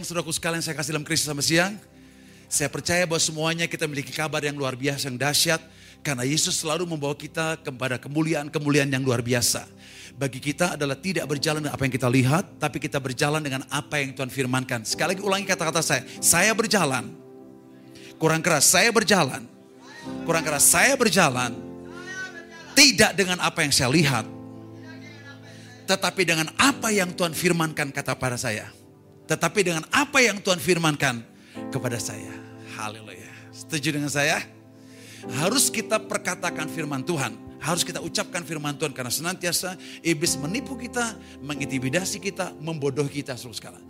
Saudaraku sekalian saya kasih dalam Kristus sama siang. Saya percaya bahwa semuanya kita memiliki kabar yang luar biasa, yang dahsyat. Karena Yesus selalu membawa kita kepada kemuliaan-kemuliaan yang luar biasa. Bagi kita adalah tidak berjalan dengan apa yang kita lihat, tapi kita berjalan dengan apa yang Tuhan firmankan. Sekali lagi ulangi kata-kata saya. Saya berjalan. Kurang keras, saya berjalan. Kurang keras, saya berjalan. Tidak dengan apa yang saya lihat. Tetapi dengan apa yang Tuhan firmankan kata pada saya tetapi dengan apa yang Tuhan firmankan kepada saya. Haleluya. Setuju dengan saya? Harus kita perkatakan firman Tuhan. Harus kita ucapkan firman Tuhan karena senantiasa iblis menipu kita, mengintimidasi kita, membodoh kita seluruh skala.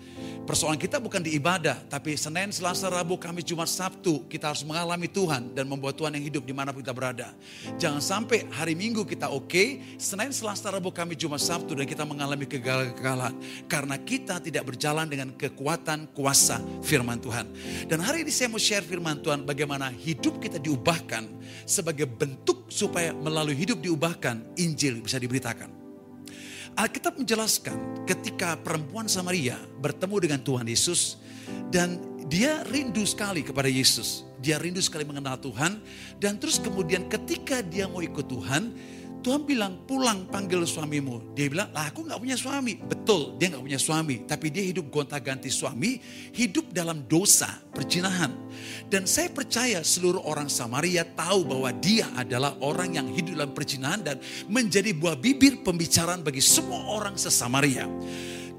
Persoalan kita bukan di ibadah, tapi Senin, Selasa, Rabu, Kamis, Jumat, Sabtu kita harus mengalami Tuhan dan membuat Tuhan yang hidup di mana kita berada. Jangan sampai hari Minggu kita oke, okay, Senin, Selasa, Rabu, Kamis, Jumat, Sabtu dan kita mengalami kegagalan karena kita tidak berjalan dengan kekuatan kuasa firman Tuhan. Dan hari ini saya mau share firman Tuhan bagaimana hidup kita diubahkan sebagai bentuk supaya melalui hidup diubahkan Injil bisa diberitakan. Alkitab menjelaskan ketika perempuan Samaria bertemu dengan Tuhan Yesus dan dia rindu sekali kepada Yesus. Dia rindu sekali mengenal Tuhan dan terus kemudian ketika dia mau ikut Tuhan, Tuhan bilang pulang panggil suamimu. Dia bilang lah aku gak punya suami. Betul dia gak punya suami. Tapi dia hidup gonta ganti suami. Hidup dalam dosa perjinahan. Dan saya percaya seluruh orang Samaria tahu bahwa dia adalah orang yang hidup dalam perjinahan. Dan menjadi buah bibir pembicaraan bagi semua orang sesamaria.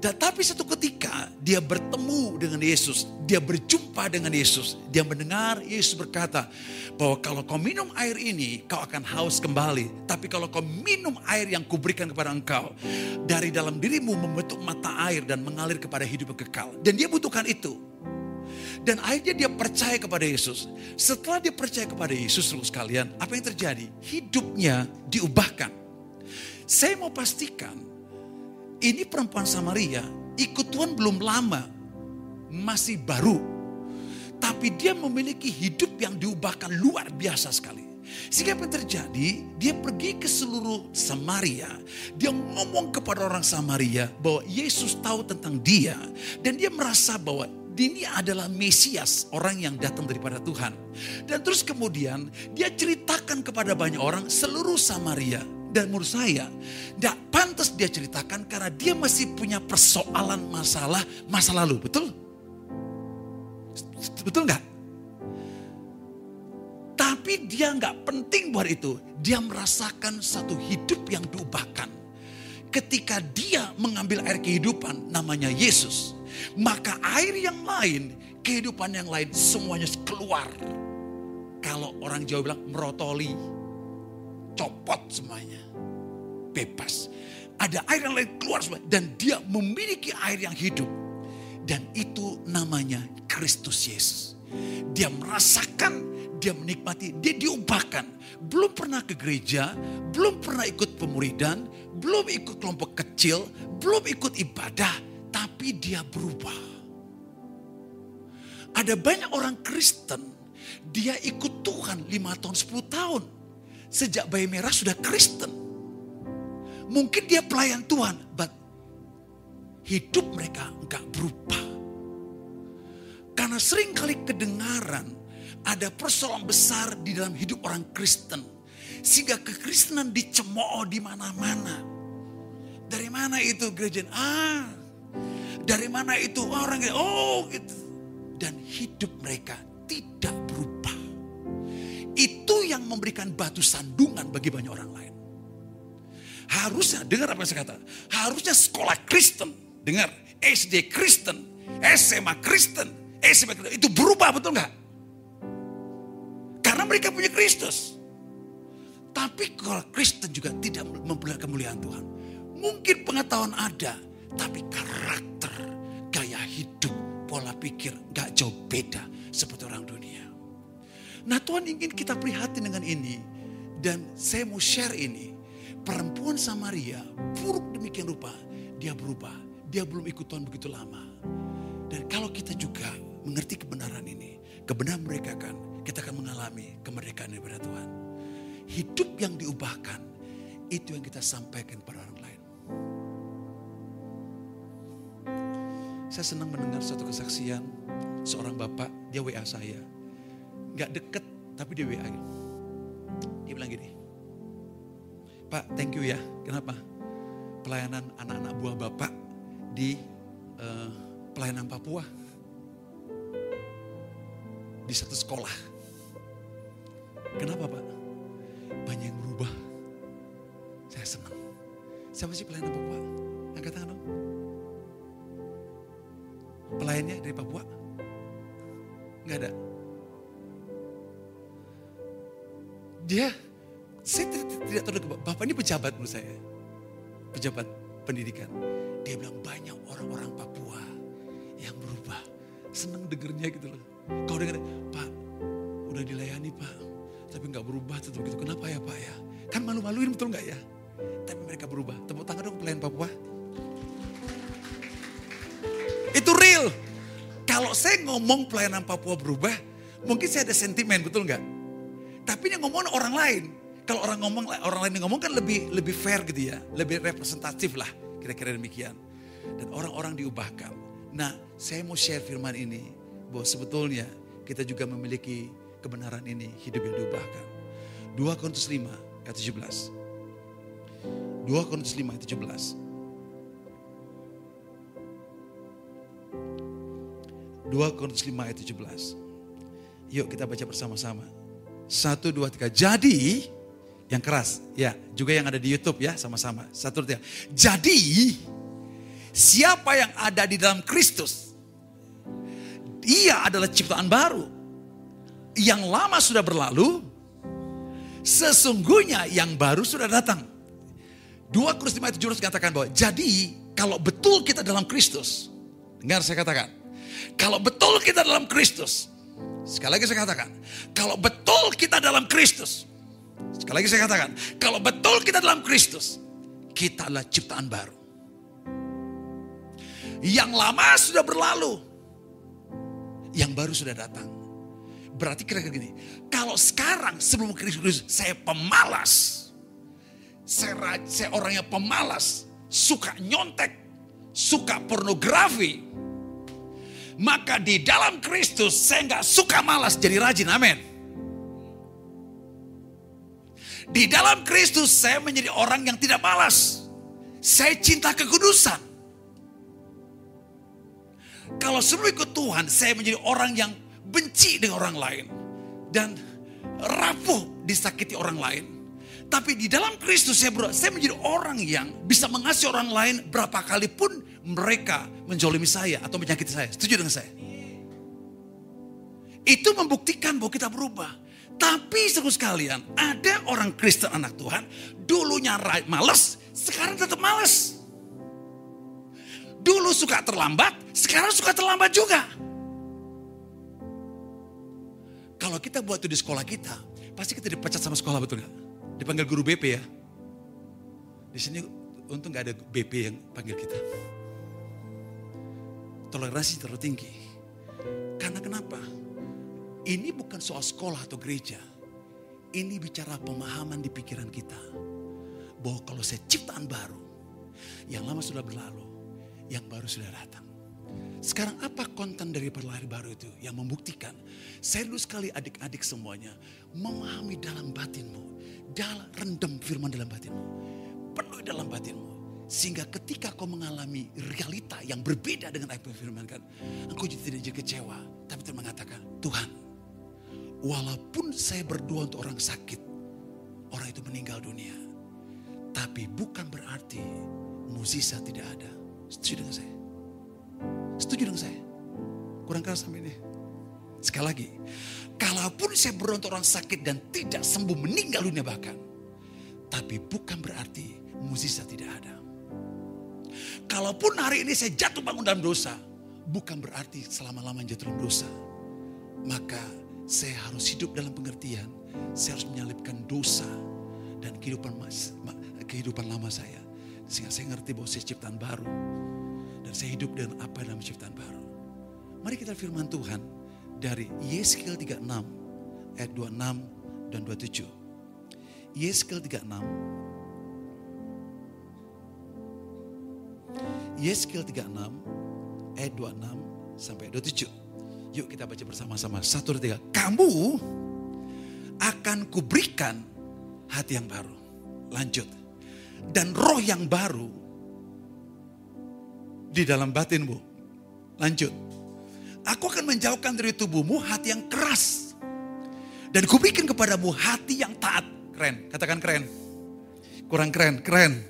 Tetapi satu ketika dia bertemu dengan Yesus, dia berjumpa dengan Yesus, dia mendengar Yesus berkata bahwa kalau kau minum air ini, kau akan haus kembali. Tapi kalau kau minum air yang kuberikan kepada engkau, dari dalam dirimu membentuk mata air dan mengalir kepada hidup yang kekal. Dan dia butuhkan itu. Dan akhirnya dia percaya kepada Yesus. Setelah dia percaya kepada Yesus, seluruh sekalian, apa yang terjadi? Hidupnya diubahkan. Saya mau pastikan ini perempuan Samaria ikut Tuhan belum lama, masih baru. Tapi dia memiliki hidup yang diubahkan luar biasa sekali. Sehingga apa yang terjadi? Dia pergi ke seluruh Samaria. Dia ngomong kepada orang Samaria bahwa Yesus tahu tentang dia. Dan dia merasa bahwa ini adalah Mesias, orang yang datang daripada Tuhan. Dan terus kemudian dia ceritakan kepada banyak orang seluruh Samaria dan menurut saya, tidak pantas dia ceritakan karena dia masih punya persoalan masalah masa lalu. Betul? Betul nggak? Tapi dia nggak penting buat itu. Dia merasakan satu hidup yang diubahkan. Ketika dia mengambil air kehidupan namanya Yesus. Maka air yang lain, kehidupan yang lain semuanya keluar. Kalau orang Jawa bilang merotoli, copot semuanya bebas. Ada air yang lain keluar semua. Dan dia memiliki air yang hidup. Dan itu namanya Kristus Yesus. Dia merasakan, dia menikmati, dia diubahkan. Belum pernah ke gereja, belum pernah ikut pemuridan, belum ikut kelompok kecil, belum ikut ibadah, tapi dia berubah. Ada banyak orang Kristen, dia ikut Tuhan 5 tahun, 10 tahun. Sejak bayi merah sudah Kristen. Mungkin dia pelayan Tuhan, but hidup mereka enggak berubah. Karena sering kali kedengaran ada persoalan besar di dalam hidup orang Kristen. Sehingga kekristenan dicemooh di mana-mana. Dari mana itu gereja? Ah, dari mana itu orang? Oh, gitu. Dan hidup mereka tidak yang memberikan batu sandungan bagi banyak orang lain. Harusnya, dengar apa yang saya kata. Harusnya sekolah Kristen. Dengar, SD Kristen, SMA Kristen, SMA Kristen. Itu berubah betul nggak? Karena mereka punya Kristus. Tapi kalau Kristen juga tidak memperlihatkan kemuliaan Tuhan. Mungkin pengetahuan ada, tapi karakter, gaya hidup, pola pikir gak jauh beda seperti orang dunia. Nah Tuhan ingin kita prihatin dengan ini. Dan saya mau share ini perempuan Samaria buruk demikian rupa, dia berubah. Dia belum ikut Tuhan begitu lama. Dan kalau kita juga mengerti kebenaran ini, kebenaran mereka kan, kita akan mengalami kemerdekaan daripada Tuhan. Hidup yang diubahkan, itu yang kita sampaikan pada orang lain. Saya senang mendengar suatu kesaksian seorang bapak, dia WA saya. Gak deket, tapi dia WA. Dia bilang gini, Pak thank you ya, kenapa? Pelayanan anak-anak buah bapak di uh, pelayanan Papua. Di satu sekolah. Kenapa Pak? Banyak yang berubah. Saya senang. Siapa sih pelayanan Papua? Angkat tangan dong. Pelayannya dari Papua? Enggak ada. Dia, saya tidak, tidak tahu, Bapak ini pejabat menurut saya. Pejabat pendidikan. Dia bilang banyak orang-orang Papua yang berubah. Senang dengernya gitu loh. Kau dengar, Pak, udah dilayani Pak. Tapi nggak berubah tetap gitu. Kenapa ya Pak ya? Kan malu-maluin betul nggak ya? Tapi mereka berubah. Tepuk tangan dong pelayan Papua. Itu real. Kalau saya ngomong pelayanan Papua berubah, mungkin saya ada sentimen, betul nggak? Tapi yang ngomong orang lain. Kalau orang ngomong orang lain yang ngomong kan lebih lebih fair gitu ya, lebih representatif lah, kira-kira demikian. Dan orang-orang diubahkan. Nah, saya mau share firman ini bahwa sebetulnya kita juga memiliki kebenaran ini, hidup yang diubahkan. 2 Korintus 5 ayat 17. 2 Korintus 5 ayat 17. 2 Korintus 5 ayat 17. Yuk kita baca bersama-sama. Satu, dua, tiga. Jadi, yang keras. Ya, juga yang ada di Youtube ya, sama-sama. Satu, dua, tiga. Jadi, siapa yang ada di dalam Kristus, ia adalah ciptaan baru. Yang lama sudah berlalu, sesungguhnya yang baru sudah datang. 2 Korintus 5 ayat 17 katakan bahwa, jadi kalau betul kita dalam Kristus, dengar saya katakan, kalau betul kita dalam Kristus, sekali lagi saya katakan, kalau betul kita dalam Kristus, sekali lagi saya katakan, kalau betul kita dalam Kristus, kita adalah ciptaan baru. Yang lama sudah berlalu, yang baru sudah datang. Berarti kira-kira gini, kalau sekarang sebelum Kristus saya pemalas, saya, saya orangnya pemalas, suka nyontek, suka pornografi, maka di dalam Kristus saya nggak suka malas jadi rajin. Amin. Di dalam Kristus saya menjadi orang yang tidak malas. Saya cinta kekudusan. Kalau sebelum ikut Tuhan, saya menjadi orang yang benci dengan orang lain. Dan rapuh disakiti orang lain. Tapi di dalam Kristus saya, ber, saya menjadi orang yang bisa mengasihi orang lain berapa kali pun mereka menjolimi saya atau menyakiti saya. Setuju dengan saya? Itu membuktikan bahwa kita berubah. Tapi seru sekalian, ada orang Kristen anak Tuhan, dulunya males, sekarang tetap males. Dulu suka terlambat, sekarang suka terlambat juga. Kalau kita buat itu di sekolah kita, pasti kita dipecat sama sekolah betul nggak? Dipanggil guru BP ya. Di sini untung nggak ada BP yang panggil kita. Toleransi terlalu tinggi. Karena kenapa? Ini bukan soal sekolah atau gereja. Ini bicara pemahaman di pikiran kita. Bahwa kalau saya ciptaan baru, yang lama sudah berlalu, yang baru sudah datang. Sekarang apa konten dari perlari baru itu yang membuktikan? Saya dulu sekali adik-adik semuanya memahami dalam batinmu. Dalam rendam firman dalam batinmu. Penuhi dalam batinmu. Sehingga ketika kau mengalami realita yang berbeda dengan apa yang firmankan. Engkau tidak jadi kecewa. Tapi Tuhan mengatakan, Tuhan Walaupun saya berdoa untuk orang sakit, orang itu meninggal dunia. Tapi bukan berarti mukjizat tidak ada. Setuju dengan saya? Setuju dengan saya? Kurang keras sampai ini. Sekali lagi, kalaupun saya berdoa untuk orang sakit dan tidak sembuh meninggal dunia bahkan. Tapi bukan berarti mukjizat tidak ada. Kalaupun hari ini saya jatuh bangun dalam dosa, bukan berarti selama-lamanya jatuh dalam dosa. Maka saya harus hidup dalam pengertian. Saya harus menyalipkan dosa dan kehidupan mas, kehidupan lama saya. Sehingga saya ngerti bahwa saya ciptaan baru. Dan saya hidup dengan apa dalam ciptaan baru. Mari kita firman Tuhan dari Yeskiel 36 ayat 26 dan 27. Yeskiel 36 Yeskiel 36 ayat 26 sampai 27. Yuk kita baca bersama-sama. Satu, dua, tiga. Kamu akan kuberikan hati yang baru. Lanjut. Dan roh yang baru di dalam batinmu. Lanjut. Aku akan menjauhkan dari tubuhmu hati yang keras. Dan kuberikan kepadamu hati yang taat. Keren, katakan keren. Kurang keren, keren.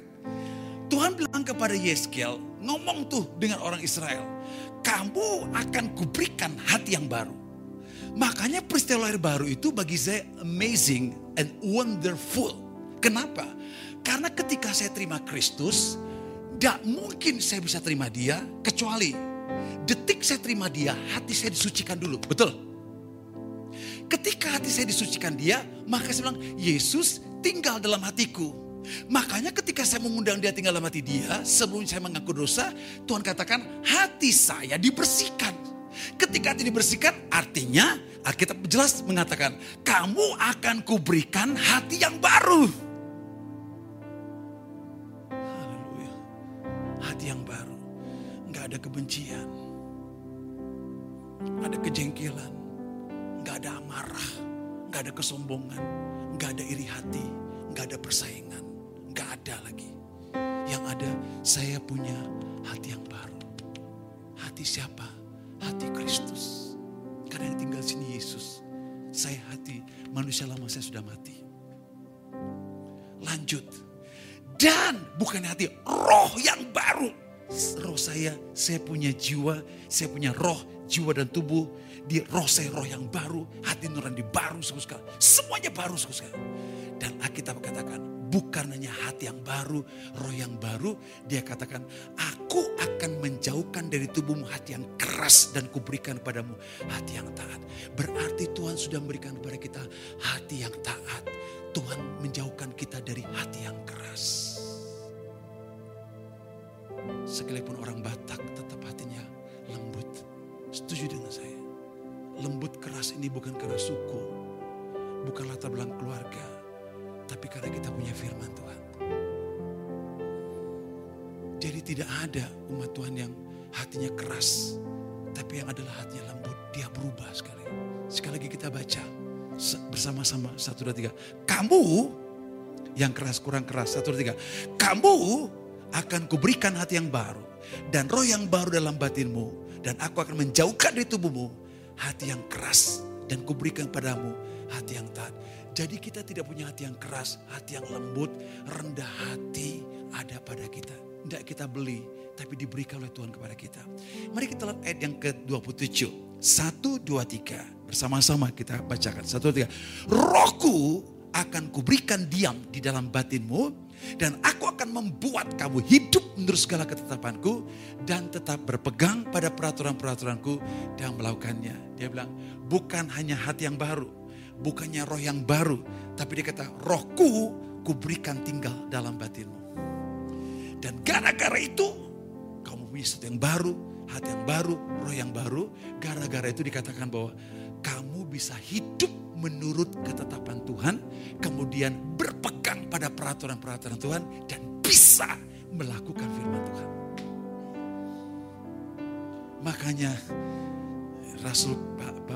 Tuhan bilang kepada Yeskel, ngomong tuh dengan orang Israel. Kamu akan kuberikan hati yang baru. Makanya peristiwa lahir baru itu bagi saya amazing and wonderful. Kenapa? Karena ketika saya terima Kristus, tidak mungkin saya bisa terima dia kecuali detik saya terima dia, hati saya disucikan dulu. Betul? Ketika hati saya disucikan dia, maka saya bilang, Yesus tinggal dalam hatiku. Makanya ketika saya mengundang dia tinggal dalam hati dia, sebelum saya mengaku dosa, Tuhan katakan hati saya dibersihkan. Ketika hati dibersihkan, artinya Alkitab jelas mengatakan, kamu akan kuberikan hati yang baru. Haleluya. Hati yang baru. Nggak ada kebencian. Ada kejengkelan. Nggak ada amarah. Nggak ada kesombongan. Nggak ada iri hati. Nggak ada persaingan. Nggak ada lagi. Yang ada saya punya hati yang baru. Hati siapa? Hati Kristus. Karena yang tinggal sini Yesus. Saya hati manusia lama saya sudah mati. Lanjut. Dan bukan hati, roh yang baru. Roh saya, saya punya jiwa, saya punya roh, jiwa dan tubuh. Di roh roh yang baru, hati nurani baru sekali. Semuanya baru sekali. Dan Alkitab katakan, bukan hanya hati yang baru, roh yang baru. Dia katakan, aku akan menjauhkan dari tubuhmu hati yang keras dan kuberikan padamu hati yang taat. Berarti Tuhan sudah memberikan kepada kita hati yang taat. Tuhan menjauhkan kita dari hati yang keras. Sekalipun orang Batak tetap hatinya. Setuju dengan saya. Lembut keras ini bukan karena suku. Bukan latar belakang keluarga. Tapi karena kita punya firman Tuhan. Jadi tidak ada umat Tuhan yang hatinya keras. Tapi yang adalah hatinya lembut. Dia berubah sekali. Sekali lagi kita baca. Bersama-sama. Satu, dua, tiga. Kamu yang keras kurang keras. Satu, dua, tiga. Kamu akan kuberikan hati yang baru. Dan roh yang baru dalam batinmu. Dan aku akan menjauhkan dari tubuhmu. Hati yang keras. Dan kuberikan padamu hati yang taat. Jadi kita tidak punya hati yang keras, hati yang lembut, rendah hati ada pada kita. Tidak kita beli, tapi diberikan oleh Tuhan kepada kita. Mari kita lihat ayat yang ke-27. Satu, dua, tiga. Bersama-sama kita bacakan. Satu, dua, tiga. Rohku akan kuberikan diam di dalam batinmu. Dan aku akan membuat kamu hidup menurut segala ketetapanku. Dan tetap berpegang pada peraturan-peraturanku dan melakukannya. Dia bilang, bukan hanya hati yang baru bukannya roh yang baru, tapi dia kata, rohku kuberikan tinggal dalam batinmu. Dan gara-gara itu, kamu punya sesuatu yang baru, hati yang baru, roh yang baru. Gara-gara itu dikatakan bahwa kamu bisa hidup menurut ketetapan Tuhan, kemudian berpegang pada peraturan-peraturan Tuhan, dan bisa melakukan firman Tuhan. Makanya Rasul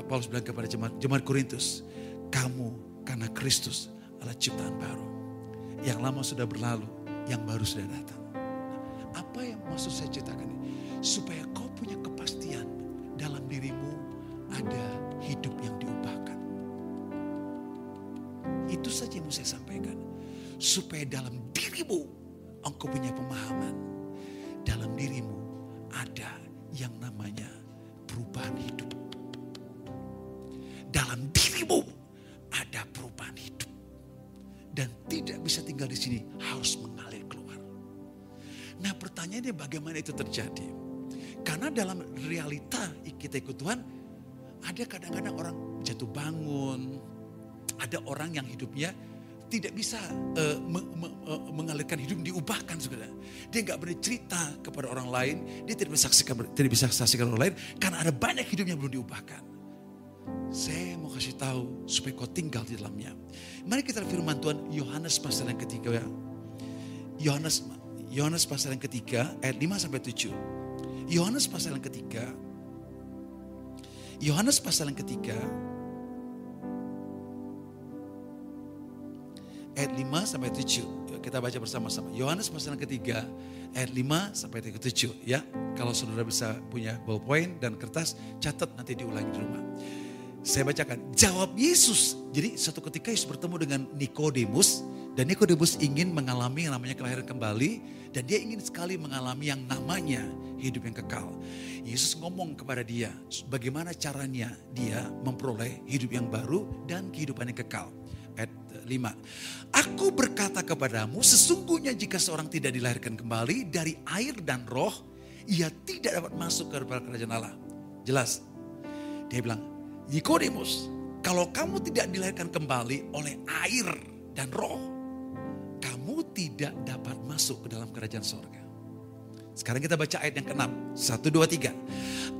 Paulus bilang kepada jemaat, jemaat Korintus, kamu karena Kristus adalah ciptaan baru. Yang lama sudah berlalu, yang baru sudah datang. Apa yang maksud saya ceritakan ini? Supaya kau punya kepastian dalam dirimu ada hidup yang diubahkan. Itu saja yang mau saya sampaikan. Supaya dalam dirimu engkau punya pemahaman. Dalam dirimu ada yang namanya perubahan hidup. Dalam dirimu ada perubahan hidup. Dan tidak bisa tinggal di sini, harus mengalir keluar. Nah pertanyaannya bagaimana itu terjadi? Karena dalam realita kita ikut Tuhan, ada kadang-kadang orang jatuh bangun, ada orang yang hidupnya tidak bisa uh, me, me, uh, mengalirkan hidup diubahkan sebenarnya. Dia nggak berani cerita kepada orang lain, dia tidak bisa saksikan tidak bisa saksikan orang lain karena ada banyak hidupnya belum diubahkan. Saya mau kasih tahu supaya kau tinggal di dalamnya. Mari kita firman Tuhan Yohanes pasal yang ketiga ya. Yohanes Yohanes pasal yang ketiga ayat 5 sampai 7. Yohanes pasal yang ketiga. Yohanes pasal yang ketiga. Ayat 5 sampai 7. Kita baca bersama-sama. Yohanes pasal yang ketiga. Ayat 5 sampai 7. Ya, kalau saudara bisa punya ballpoint dan kertas, catat nanti diulangi di rumah. Saya bacakan. Jawab Yesus. Jadi suatu ketika Yesus bertemu dengan Nikodemus. Dan Nikodemus ingin mengalami yang namanya kelahiran kembali. Dan dia ingin sekali mengalami yang namanya hidup yang kekal. Yesus ngomong kepada dia bagaimana caranya dia memperoleh hidup yang baru dan kehidupan yang kekal. Ayat 5. Aku berkata kepadamu sesungguhnya jika seorang tidak dilahirkan kembali dari air dan roh, ia tidak dapat masuk ke kerajaan Allah. Jelas. Dia bilang, Nikodemus, kalau kamu tidak dilahirkan kembali oleh air dan roh, tidak dapat masuk ke dalam kerajaan sorga. Sekarang kita baca ayat yang ke-6. Satu, dua, tiga.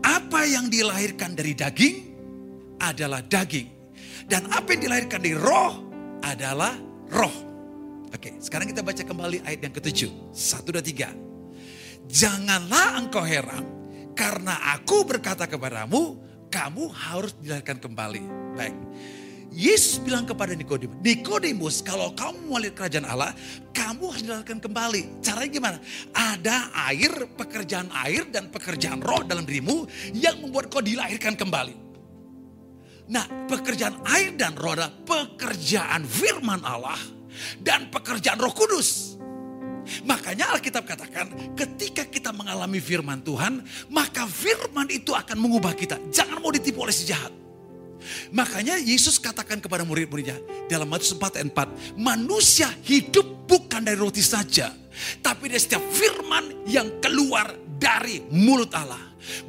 Apa yang dilahirkan dari daging adalah daging. Dan apa yang dilahirkan dari roh adalah roh. Oke, sekarang kita baca kembali ayat yang ketujuh. Satu, dua, tiga. Janganlah engkau heran karena aku berkata kepadamu, kamu harus dilahirkan kembali. Baik. Yesus bilang kepada Nikodemus, Nikodemus kalau kamu mau lihat kerajaan Allah, kamu harus dilahirkan kembali. Caranya gimana? Ada air, pekerjaan air dan pekerjaan roh dalam dirimu yang membuat kau dilahirkan kembali. Nah, pekerjaan air dan roh adalah pekerjaan firman Allah dan pekerjaan roh kudus. Makanya Alkitab katakan ketika kita mengalami firman Tuhan, maka firman itu akan mengubah kita. Jangan mau ditipu oleh si jahat. Makanya Yesus katakan kepada murid-muridnya dalam Matius 4 ayat 4, manusia hidup bukan dari roti saja, tapi dari setiap firman yang keluar dari mulut Allah.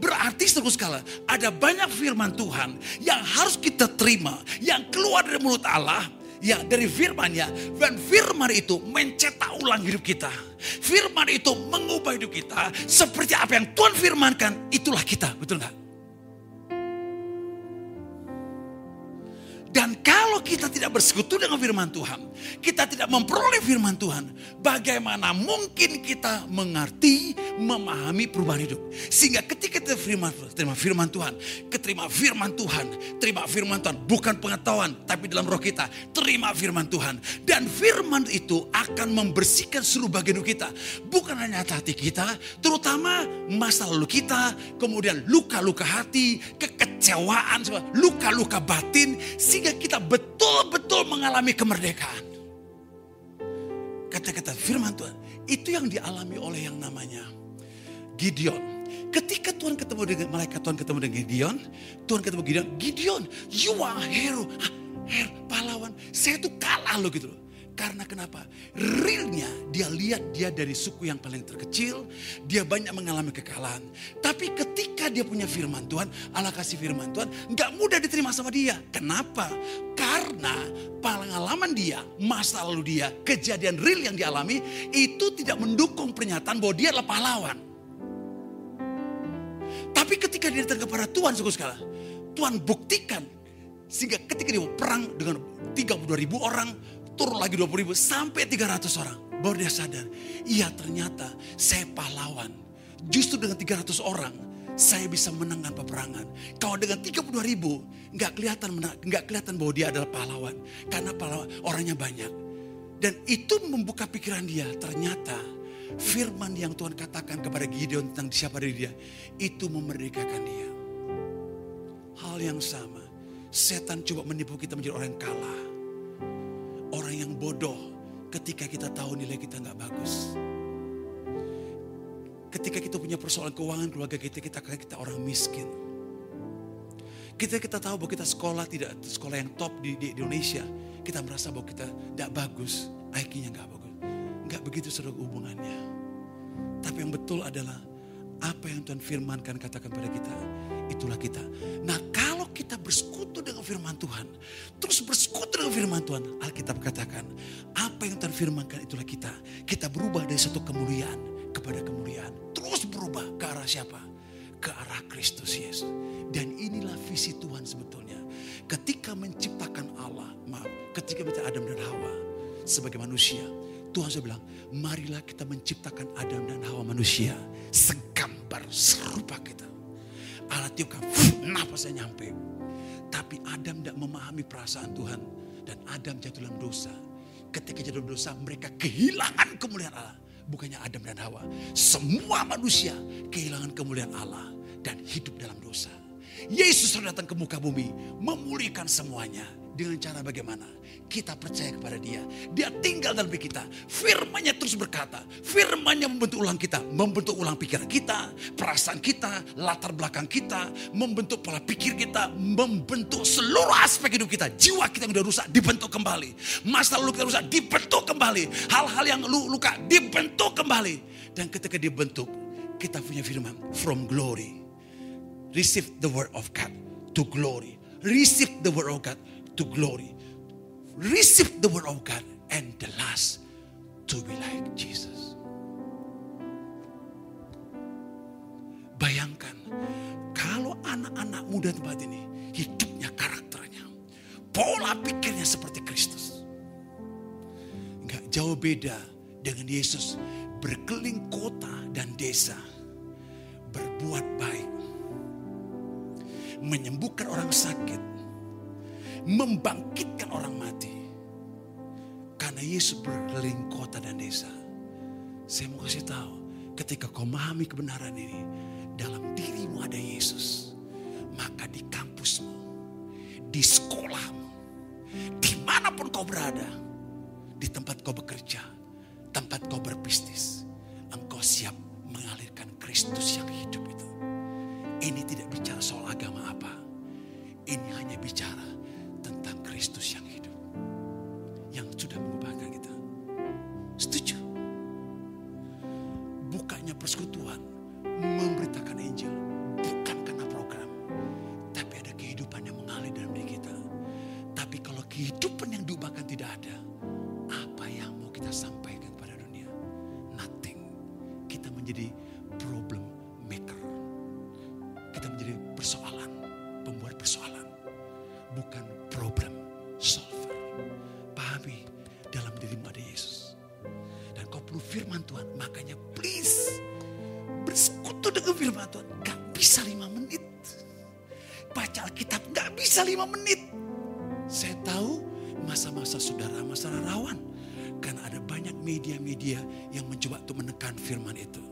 Berarti terus kala ada banyak firman Tuhan yang harus kita terima, yang keluar dari mulut Allah, ya dari firmannya dan firman itu mencetak ulang hidup kita. Firman itu mengubah hidup kita seperti apa yang Tuhan firmankan, itulah kita, betul nggak? Dan kalau kita tidak bersekutu dengan firman Tuhan, kita tidak memperoleh firman Tuhan, bagaimana mungkin kita mengerti, memahami perubahan hidup. Sehingga ketika kita firman, terima firman Tuhan, keterima firman Tuhan, terima firman Tuhan, bukan pengetahuan, tapi dalam roh kita, terima firman Tuhan. Dan firman itu akan membersihkan seluruh bagian hidup kita. Bukan hanya hati kita, terutama masa lalu kita, kemudian luka-luka hati, kekecewaan, luka-luka batin, sehingga kita betul-betul mengalami kemerdekaan. Kata-kata firman Tuhan, itu yang dialami oleh yang namanya Gideon. Ketika Tuhan ketemu dengan malaikat Tuhan ketemu dengan Gideon, Tuhan ketemu Gideon, Gideon, you are hero, hero, pahlawan. Saya tuh kalah loh gitu loh. Karena kenapa? Realnya dia lihat dia dari suku yang paling terkecil. Dia banyak mengalami kekalahan. Tapi ketika dia punya firman Tuhan, Allah kasih firman Tuhan, nggak mudah diterima sama dia. Kenapa? Karena pengalaman dia, masa lalu dia, kejadian real yang dialami, itu tidak mendukung pernyataan bahwa dia adalah pahlawan. Tapi ketika dia datang kepada Tuhan, suku sekali, Tuhan buktikan. Sehingga ketika dia perang dengan 32 ribu orang, turun lagi 20 ribu sampai 300 orang. Baru dia sadar, iya ternyata saya pahlawan. Justru dengan 300 orang saya bisa menangkan peperangan. Kalau dengan 32 ribu nggak kelihatan nggak kelihatan bahwa dia adalah pahlawan karena pahlawan orangnya banyak. Dan itu membuka pikiran dia ternyata firman yang Tuhan katakan kepada Gideon tentang siapa diri dia itu memerdekakan dia. Hal yang sama, setan coba menipu kita menjadi orang yang kalah orang yang bodoh ketika kita tahu nilai kita nggak bagus. Ketika kita punya persoalan keuangan keluarga kita, kita kita orang miskin. Kita kita tahu bahwa kita sekolah tidak sekolah yang top di, di, Indonesia, kita merasa bahwa kita tidak bagus, IQ-nya nggak bagus. Nggak begitu saudara hubungannya. Tapi yang betul adalah apa yang Tuhan firmankan katakan pada kita, itulah kita. Nah kalau kita bersekutu dengan firman Tuhan, terus bersekutu dengan firman Tuhan, Alkitab katakan, apa yang Tuhan firmankan itulah kita. Kita berubah dari satu kemuliaan kepada kemuliaan. Terus berubah ke arah siapa? Ke arah Kristus Yesus. Dan inilah visi Tuhan sebetulnya. Ketika menciptakan Allah, maaf, ketika menciptakan Adam dan Hawa sebagai manusia, Tuhan sudah bilang, marilah kita menciptakan Adam dan Hawa manusia segambar gambar serupa kita. Allah tiupkan, nafasnya nyampe. Tapi Adam tidak memahami perasaan Tuhan. Dan Adam jatuh dalam dosa. Ketika jatuh dalam dosa, mereka kehilangan kemuliaan Allah. Bukannya Adam dan Hawa. Semua manusia kehilangan kemuliaan Allah. Dan hidup dalam dosa. Yesus datang ke muka bumi. Memulihkan semuanya dengan cara bagaimana? Kita percaya kepada dia. Dia tinggal dalam diri kita. Firmannya terus berkata. Firmannya membentuk ulang kita. Membentuk ulang pikiran kita. Perasaan kita. Latar belakang kita. Membentuk pola pikir kita. Membentuk seluruh aspek hidup kita. Jiwa kita yang sudah rusak dibentuk kembali. Masa lalu kita rusak dibentuk kembali. Hal-hal yang luka dibentuk kembali. Dan ketika dibentuk. Kita punya firman. From glory. Receive the word of God to glory. Receive the word of God to glory. Receive the word of God and the last to be like Jesus. Bayangkan kalau anak-anak muda tempat ini hidupnya karakternya, pola pikirnya seperti Kristus. Enggak jauh beda dengan Yesus berkeliling kota dan desa berbuat baik menyembuhkan orang sakit membangkitkan orang mati. Karena Yesus berkeliling kota dan desa. Saya mau kasih tahu, ketika kau memahami kebenaran ini, dalam dirimu ada Yesus. Maka di kampusmu, di sekolahmu, di mana pun kau berada, di tempat kau bekerja, tempat kau berbisnis, engkau siap mengalirkan Kristus yang hidup itu. Ini tidak bicara soal agama apa. Ini hanya bicara Kristus yang hidup. Yang sudah mengubahkan kita. Setuju? Bukannya persekutuan memberitakan Injil. Bisa lima menit. Saya tahu masa-masa saudara, masa rawan. Karena ada banyak media-media yang mencoba untuk menekan firman itu.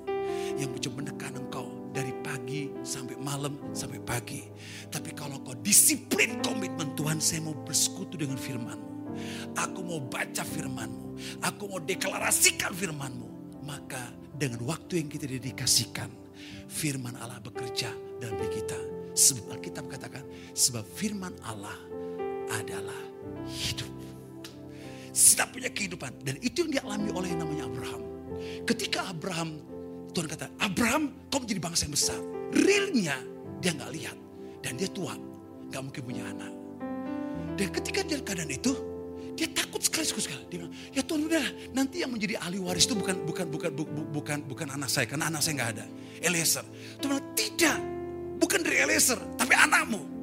Yang mencoba menekan engkau dari pagi sampai malam sampai pagi. Tapi kalau kau disiplin komitmen Tuhan saya mau bersekutu dengan firmanmu. Aku mau baca firmanmu. Aku mau deklarasikan firmanmu. Maka dengan waktu yang kita dedikasikan. Firman Allah bekerja dalam diri kita. Sebab katakan. Sebab firman Allah adalah hidup. Kita punya kehidupan. Dan itu yang dialami oleh yang namanya Abraham. Ketika Abraham Tuhan kata, Abraham kau menjadi bangsa yang besar. Realnya dia nggak lihat. Dan dia tua, nggak mungkin punya anak. Dan ketika dia keadaan itu, dia takut sekali, sekali. Dia bilang, ya Tuhan udah nanti yang menjadi ahli waris itu bukan bukan bukan bu, bu, bukan bukan anak saya, karena anak saya nggak ada. Eliezer. Tuhan tidak, bukan dari Eliezer, tapi anakmu.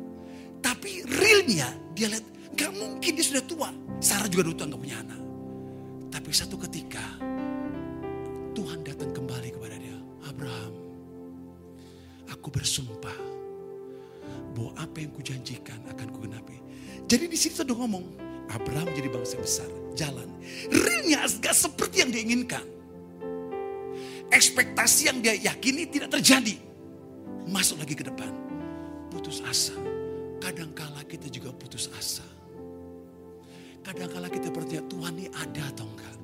Tapi realnya dia lihat, nggak mungkin dia sudah tua. Sarah juga dulu tua nggak punya anak. Tapi satu ketika Tuhan datang kembali kepada dia. Abraham, aku bersumpah bahwa apa yang kujanjikan akan kugenapi. Jadi di situ sudah ngomong, Abraham jadi bangsa besar, jalan. Realnya gak seperti yang dia inginkan. Ekspektasi yang dia yakini tidak terjadi. Masuk lagi ke depan. Putus asa. Kadangkala kita juga putus asa. Kadangkala kita bertanya, Tuhan ini ada atau enggak?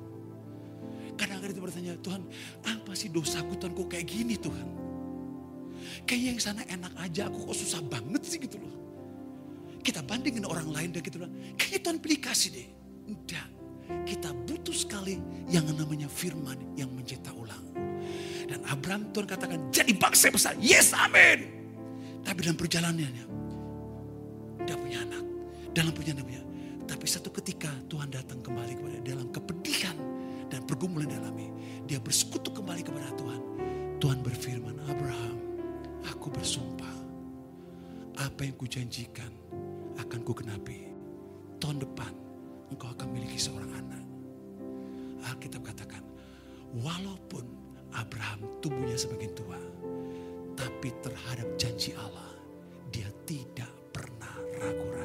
Kadang-kadang kita bertanya, Tuhan apa sih dosaku Tuhan kok kayak gini Tuhan? Kayaknya yang sana enak aja, aku kok susah banget sih gitu loh. Kita bandingin orang lain dan kita bilang, kayaknya Tuhan pilih deh. Enggak, kita butuh sekali yang namanya firman yang mencetak ulang. Dan Abraham Tuhan katakan, jadi bangsa besar. Yes, amin. Tapi dalam perjalanannya. Dalam punya. Tapi satu ketika Tuhan datang kembali kepada dalam kepedihan dan pergumulan alami. Dia bersekutu kembali kepada Tuhan. Tuhan berfirman, Abraham, aku bersumpah. Apa yang kujanjikan akan kugenapi. Tahun depan engkau akan memiliki seorang anak. Alkitab katakan, walaupun Abraham tubuhnya semakin tua, Tapi terhadap janji Allah, dia tidak pernah ragu-ragu.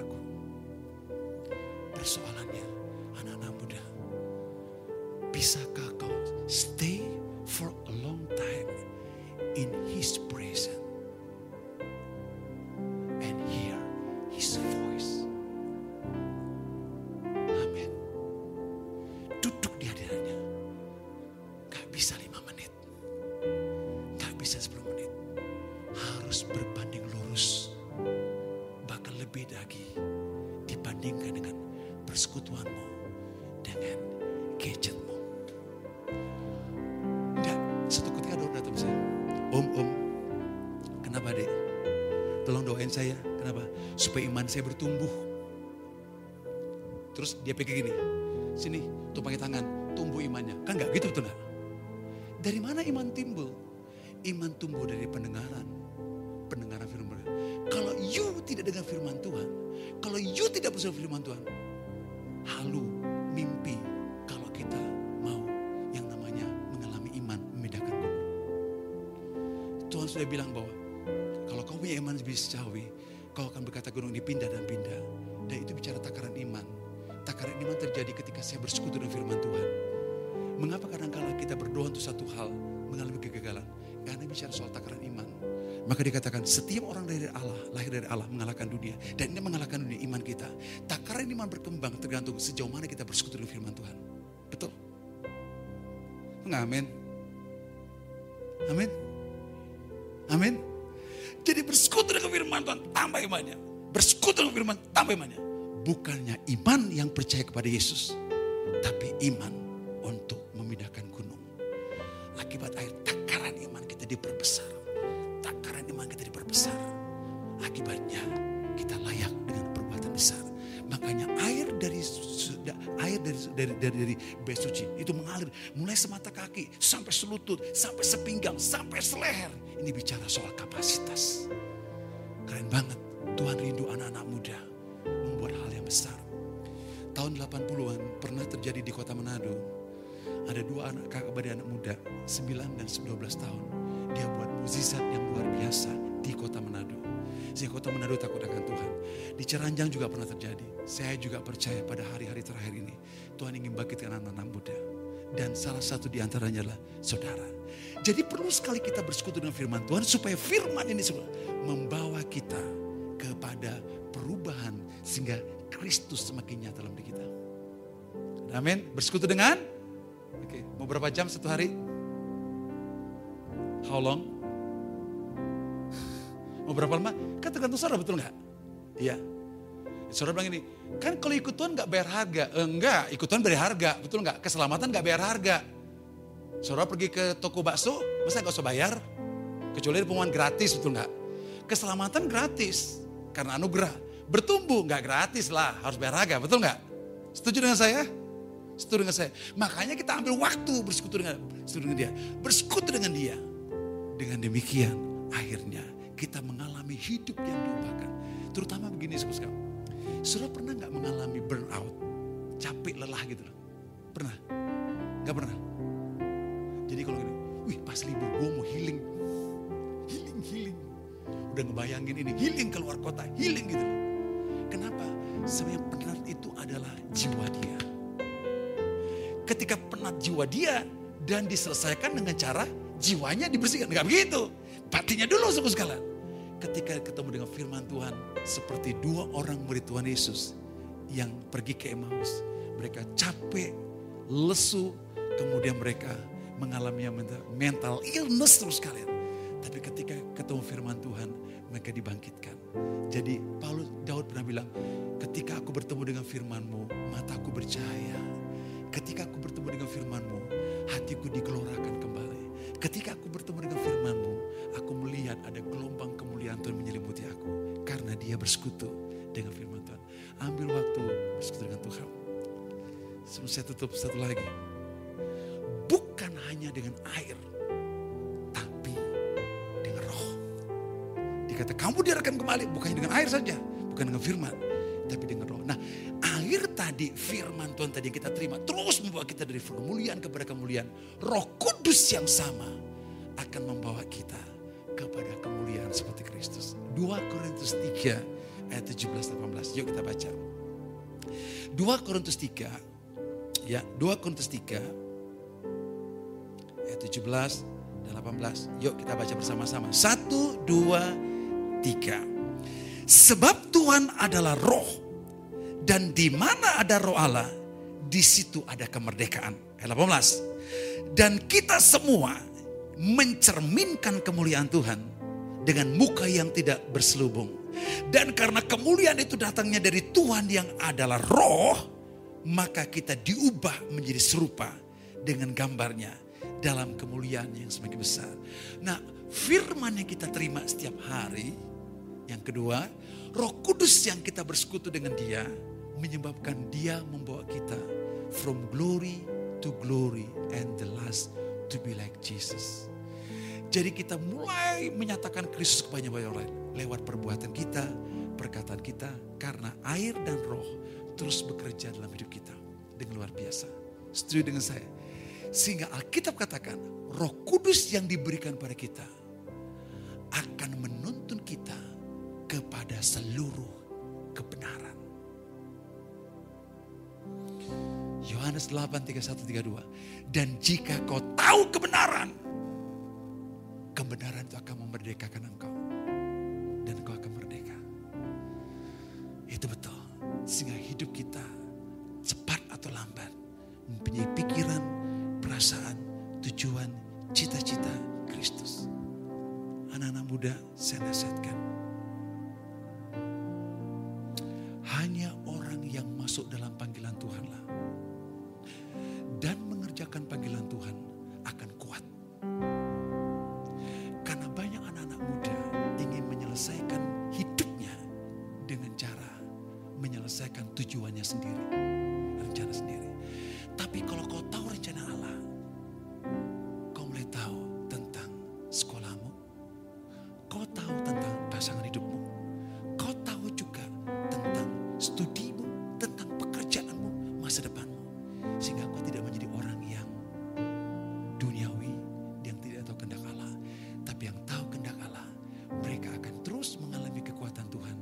Persoalannya, anak-anak muda, bisakah kau stay Supaya iman saya bertumbuh. Terus dia pikir gini, sini tumpangi tangan, tumbuh imannya. Kan nggak gitu betul nggak? Dari mana iman timbul? Iman tumbuh dari pendengaran. Pendengaran firman Tuhan. Kalau you tidak dengar firman Tuhan, kalau you tidak bersama firman Tuhan, halu, mimpi, kalau kita mau yang namanya mengalami iman, membedakan gunung. Tuhan sudah bilang bahwa kalau kau punya iman lebih secawi, kau akan berkata gunung ini pindah dan pindah. Dan itu bicara takaran iman. Takaran iman terjadi ketika saya bersekutu dengan firman Tuhan. Mengapa kadang-kala kita berdoa untuk satu hal mengalami kegagalan? Karena bicara soal takaran iman. Maka dikatakan setiap orang dari Allah, lahir dari Allah mengalahkan dunia. Dan ini mengalahkan dunia iman kita. Takaran iman berkembang tergantung sejauh mana kita bersekutu dengan firman Tuhan. Betul? Amin. Amin. Imannya. Bersekutu dengan firman, tambah imannya. Bukannya iman yang percaya kepada Yesus, tapi iman untuk memindahkan gunung. Akibat air takaran iman kita diperbesar. Takaran iman kita diperbesar. Akibatnya kita layak dengan perbuatan besar. Makanya air dari air dari dari dari, dari bait itu mengalir mulai semata kaki sampai selutut, sampai sepinggang, sampai seleher. Ini bicara soal kapasitas. Keren banget. Tuhan rindu anak-anak muda membuat hal yang besar. Tahun 80-an pernah terjadi di kota Manado. Ada dua anak kakak beradik anak muda, 9 dan 12 tahun. Dia buat mukjizat yang luar biasa di kota Manado. Sehingga kota Manado takut akan Tuhan. Di Ceranjang juga pernah terjadi. Saya juga percaya pada hari-hari terakhir ini. Tuhan ingin bangkitkan anak-anak muda. Dan salah satu di antaranya adalah saudara. Jadi perlu sekali kita bersekutu dengan firman Tuhan. Supaya firman ini semua membawa kita kepada perubahan. Sehingga Kristus semakin nyata dalam diri kita. Amin. Bersekutu dengan? Oke, mau berapa jam satu hari? How long? Mau berapa lama? Kan tergantung saudara betul nggak? Iya. Saudara bilang ini, kan kalau ikut Tuhan nggak bayar harga. Eh, enggak, ikut Tuhan bayar harga. Betul nggak? Keselamatan nggak bayar harga. Saudara pergi ke toko bakso, masa nggak usah bayar? Kecuali pengumuman gratis, betul nggak? Keselamatan gratis, karena anugerah. Bertumbuh nggak gratis lah, harus bayar harga, betul nggak? Setuju dengan saya? Setuju dengan saya. Makanya kita ambil waktu bersekutu dengan, bersekutu dengan dia. Bersekutu dengan dia. Dengan demikian, akhirnya kita mengalami hidup yang diubahkan. Terutama begini saudara Saudara pernah nggak mengalami burnout? Capek, lelah gitu loh. Pernah? Nggak pernah? Jadi kalau gini, wih pas libur gue mau healing. Healing, healing. Udah ngebayangin ini, healing keluar kota, healing gitu. Kenapa? Sebenarnya penat itu adalah jiwa dia. Ketika penat jiwa dia dan diselesaikan dengan cara jiwanya dibersihkan. Enggak begitu. Batinnya dulu suku sekalian. Ketika ketemu dengan firman Tuhan. Seperti dua orang murid Tuhan Yesus. Yang pergi ke Emmaus. Mereka capek, lesu. Kemudian mereka mengalami mental illness terus kalian. Tapi ketika ketemu firman Tuhan. Mereka dibangkitkan. Jadi Paulus Daud pernah bilang. Ketika aku bertemu dengan firmanmu. Mataku bercahaya. Ketika aku bertemu dengan firmanmu. Hatiku digelorakan kembali. Ketika aku bertemu dengan firmanmu, aku melihat ada gelombang kemuliaan Tuhan menyelimuti aku. Karena dia bersekutu dengan firman Tuhan. Ambil waktu bersekutu dengan Tuhan. Sebelum saya tutup satu lagi. Bukan hanya dengan air, Dikata kamu diarahkan kembali, bukan dengan air saja. Bukan dengan firman, tapi dengan roh. Nah air tadi, firman Tuhan tadi yang kita terima. Terus membawa kita dari kemuliaan kepada kemuliaan. Roh kudus yang sama akan membawa kita kepada kemuliaan seperti Kristus. 2 Korintus 3 ayat 17 18. Yuk kita baca. 2 Korintus 3 ya, 2 Korintus 3 ayat 17 dan 18. Yuk kita baca bersama-sama. 1 2 3. Sebab Tuhan adalah roh dan di mana ada roh Allah, di situ ada kemerdekaan. Ayat 18. Dan kita semua mencerminkan kemuliaan Tuhan dengan muka yang tidak berselubung. Dan karena kemuliaan itu datangnya dari Tuhan yang adalah roh, maka kita diubah menjadi serupa dengan gambarnya dalam kemuliaan yang semakin besar. Nah, firman yang kita terima setiap hari, yang kedua, roh kudus yang kita bersekutu dengan dia, menyebabkan dia membawa kita from glory to glory and the last to be like Jesus. Jadi kita mulai menyatakan Kristus kepada banyak orang lewat perbuatan kita, perkataan kita, karena air dan roh terus bekerja dalam hidup kita dengan luar biasa. Setuju dengan saya? Sehingga Alkitab katakan, Roh Kudus yang diberikan pada kita akan menuntun kita kepada seluruh kebenaran. Yohanes 8, 31, 32. Dan jika kau tahu kebenaran, kebenaran itu akan memerdekakan engkau. Dan engkau akan merdeka. Itu betul. Sehingga hidup kita cepat atau lambat. Mempunyai pikiran, perasaan, tujuan, cita-cita Kristus. Anak-anak muda saya nasihatkan. Studimu, tentang pekerjaanmu, masa depanmu. Sehingga kau tidak menjadi orang yang duniawi, yang tidak tahu kehendak Allah. Tapi yang tahu kehendak Allah, mereka akan terus mengalami kekuatan Tuhan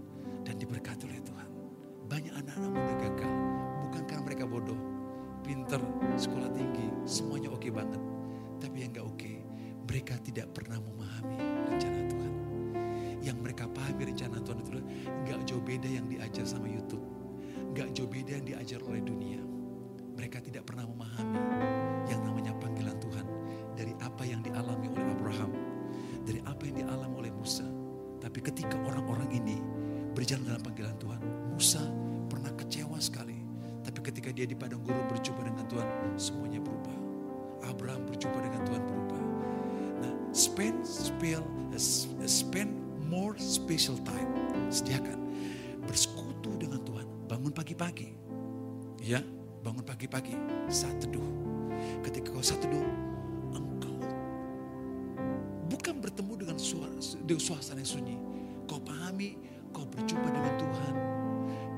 dan diberkati oleh Tuhan. Banyak anak-anak muda gagal, bukan mereka bodoh, pinter, sekolah tinggi, semuanya oke banget. Tapi yang gak oke, mereka tidak pernah memahami diajar oleh dunia. Mereka tidak pernah memahami yang namanya panggilan Tuhan. Dari apa yang dialami oleh Abraham. Dari apa yang dialami oleh Musa. Tapi ketika orang-orang ini berjalan dalam panggilan Tuhan. Musa pernah kecewa sekali. Tapi ketika dia di padang gurun berjumpa dengan Tuhan, semuanya berubah. Abraham berjumpa dengan Tuhan berubah. Nah, spend, spell, spend more special time. Sediakan. Bersekutu dengan Tuhan. Bangun pagi-pagi. Ya, bangun pagi-pagi. Saat teduh. Ketika kau saat teduh, engkau bukan bertemu dengan suara, dengan suasana yang sunyi. Kau pahami, kau berjumpa dengan Tuhan.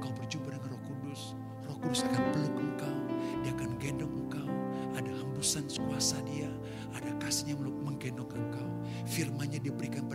Kau berjumpa dengan roh kudus. Roh kudus akan peluk engkau. Dia akan gendong engkau. Ada hembusan kuasa dia. Ada kasihnya meluk menggendong engkau. Firmannya diberikan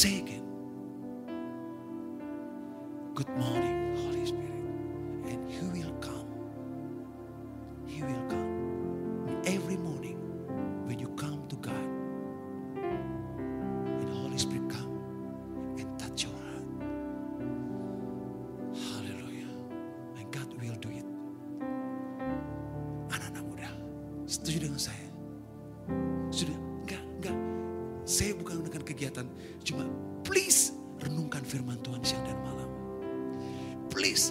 Segen. Good morning. Kegiatan, cuma please renungkan firman Tuhan siang dan malam. Please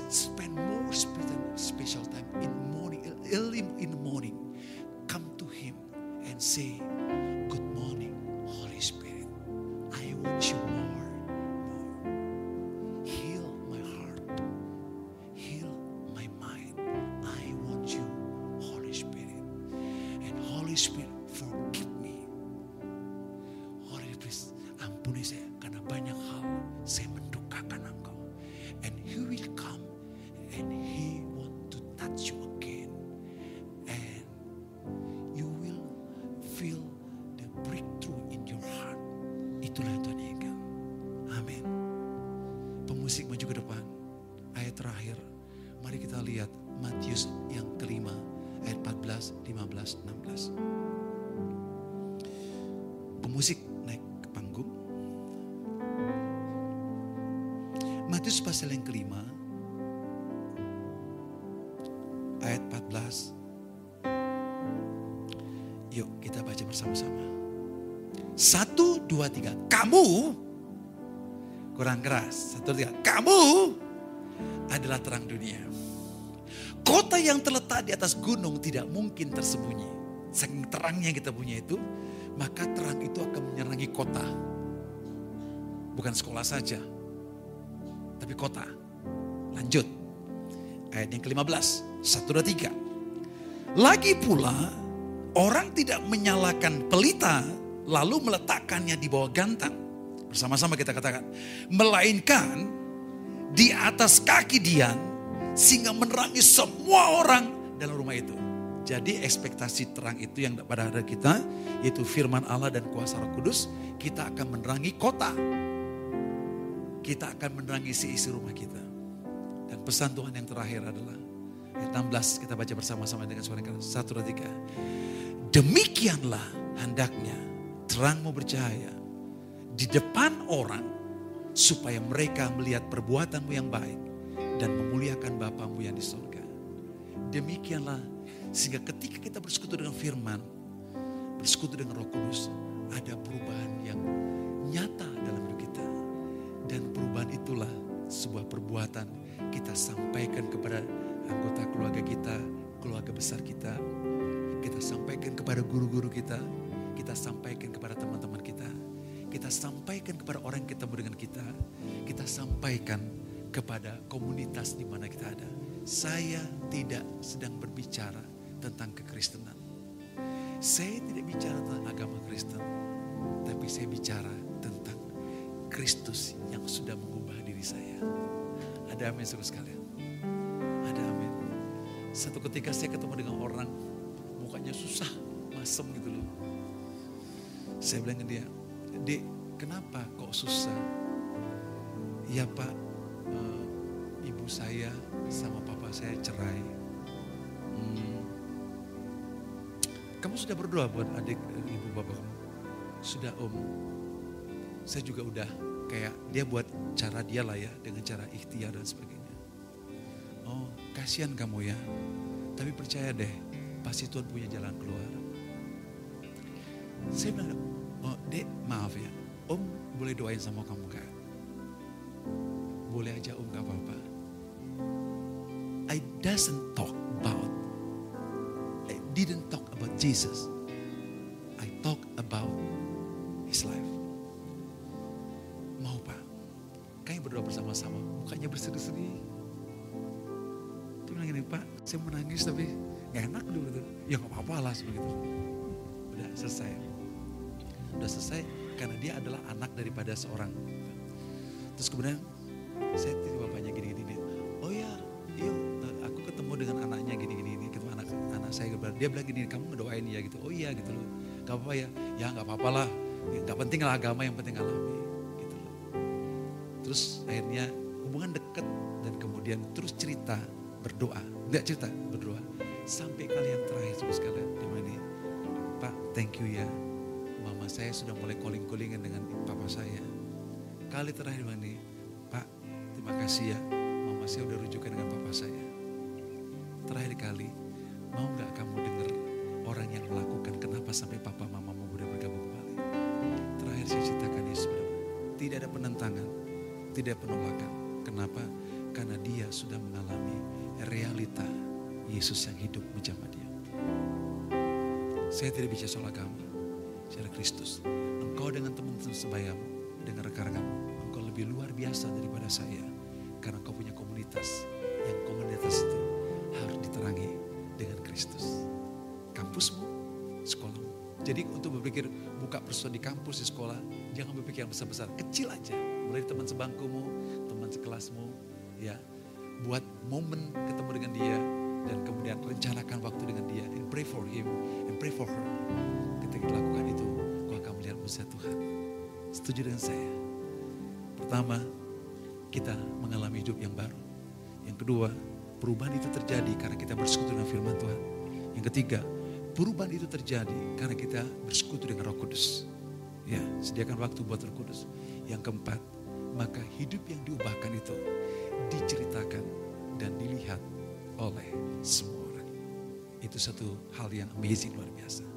pasal yang kelima. Ayat 14. Yuk kita baca bersama-sama. Satu, dua, tiga. Kamu kurang keras. Satu, tiga. Kamu adalah terang dunia. Kota yang terletak di atas gunung tidak mungkin tersembunyi. Saking terangnya yang kita punya itu, maka terang itu akan menyerangi kota. Bukan sekolah saja, tapi kota. Lanjut. Ayat yang ke-15. Satu, dua, tiga. Lagi pula, orang tidak menyalakan pelita lalu meletakkannya di bawah gantang. Bersama-sama kita katakan. Melainkan di atas kaki Dian sehingga menerangi semua orang dalam rumah itu. Jadi ekspektasi terang itu yang pada hari kita yaitu firman Allah dan kuasa Roh Kudus, kita akan menerangi kota. Kita akan menerangi seisi rumah kita. Dan pesan Tuhan yang terakhir adalah ayat 16 kita baca bersama-sama dengan suara keras. Satu dua tiga. Demikianlah hendaknya terangmu bercahaya di depan orang supaya mereka melihat perbuatanmu yang baik dan memuliakan Bapamu yang di sorga. Demikianlah sehingga ketika kita bersekutu dengan firman, bersekutu dengan roh kudus, ada perubahan yang nyata dalam hidup kita. Dan perubahan itulah sebuah perbuatan kita sampaikan kepada anggota keluarga kita, keluarga besar kita. Kita sampaikan kepada guru-guru kita, kita sampaikan kepada teman-teman kita. Kita sampaikan kepada orang yang ketemu dengan kita. Kita sampaikan kepada komunitas di mana kita ada. Saya tidak sedang berbicara tentang kekristenan. Saya tidak bicara tentang agama Kristen, tapi saya bicara tentang Kristus yang sudah mengubah diri saya. Ada amin saudara sekalian. Ada amin. Satu ketika saya ketemu dengan orang, mukanya susah, masem gitu loh. Saya bilang ke dia, Dek, kenapa kok susah? Ya Pak, uh, ibu saya sama papa saya cerai. Hmm. Kamu sudah berdoa buat adik ibu bapak kamu? Sudah om. Saya juga udah kayak dia buat cara dia lah ya dengan cara ikhtiar dan sebagainya. Oh kasihan kamu ya. Tapi percaya deh pasti Tuhan punya jalan keluar. Saya bilang, oh dek maaf ya. Om boleh doain sama kamu kak? Boleh aja om gak apa-apa. I doesn't talk about, I didn't talk about Jesus. I talk about his life. Kayaknya berdoa bersama-sama, mukanya berseri-seri. Dia bilang gini, Pak, saya menangis tapi gak enak dulu. Gitu. Ya gak apa-apa lah begitu. Udah selesai. Udah selesai karena dia adalah anak daripada seorang. Terus kemudian saya tanya bapaknya gini-gini. Oh ya, yuk aku ketemu dengan anaknya gini-gini. Ketemu anak anak saya. Dia bilang gini, kamu ngedoain ya gitu. Oh iya gitu loh. Gak apa-apa ya. Ya gak apa-apa lah. Gak penting lah agama yang penting alami. Terus akhirnya hubungan deket dan kemudian terus cerita berdoa. Enggak cerita, berdoa. Sampai kali yang terakhir terus sekalian. Di mana Pak, thank you ya. Mama saya sudah mulai calling-callingan dengan papa saya. Kali terakhir ini, Pak, terima kasih ya. Mama saya udah rujukan dengan papa saya. Terakhir kali, mau nggak kamu dengar orang yang melakukan kenapa sampai papa mamamu udah bergabung kembali? Terakhir Tidak ada penentangan, tidak penolakan. Kenapa? Karena dia sudah mengalami realita Yesus yang hidup menjamah dia. Saya tidak bicara soal agama, secara Kristus. Engkau dengan teman-teman sebayamu, dengan rekan-rekanmu, engkau lebih luar biasa daripada saya. Karena engkau punya komunitas, yang komunitas itu harus diterangi dengan Kristus. Kampusmu, sekolahmu. Jadi untuk berpikir buka persoalan di kampus, di sekolah, jangan berpikir yang besar-besar. Kecil aja, mulai teman sebangkumu, teman sekelasmu, ya. Buat momen ketemu dengan dia, dan kemudian rencanakan waktu dengan dia and pray for him and pray for her. Ketika kita lakukan itu, kau akan melihat mujizat Tuhan. Setuju dengan saya? Pertama, kita mengalami hidup yang baru. Yang kedua, perubahan itu terjadi karena kita bersekutu dengan firman Tuhan. Yang ketiga, perubahan itu terjadi karena kita bersekutu dengan Roh Kudus. Ya, sediakan waktu buat Roh Kudus. Yang keempat, maka hidup yang diubahkan itu diceritakan dan dilihat oleh semua orang. Itu satu hal yang amazing luar biasa.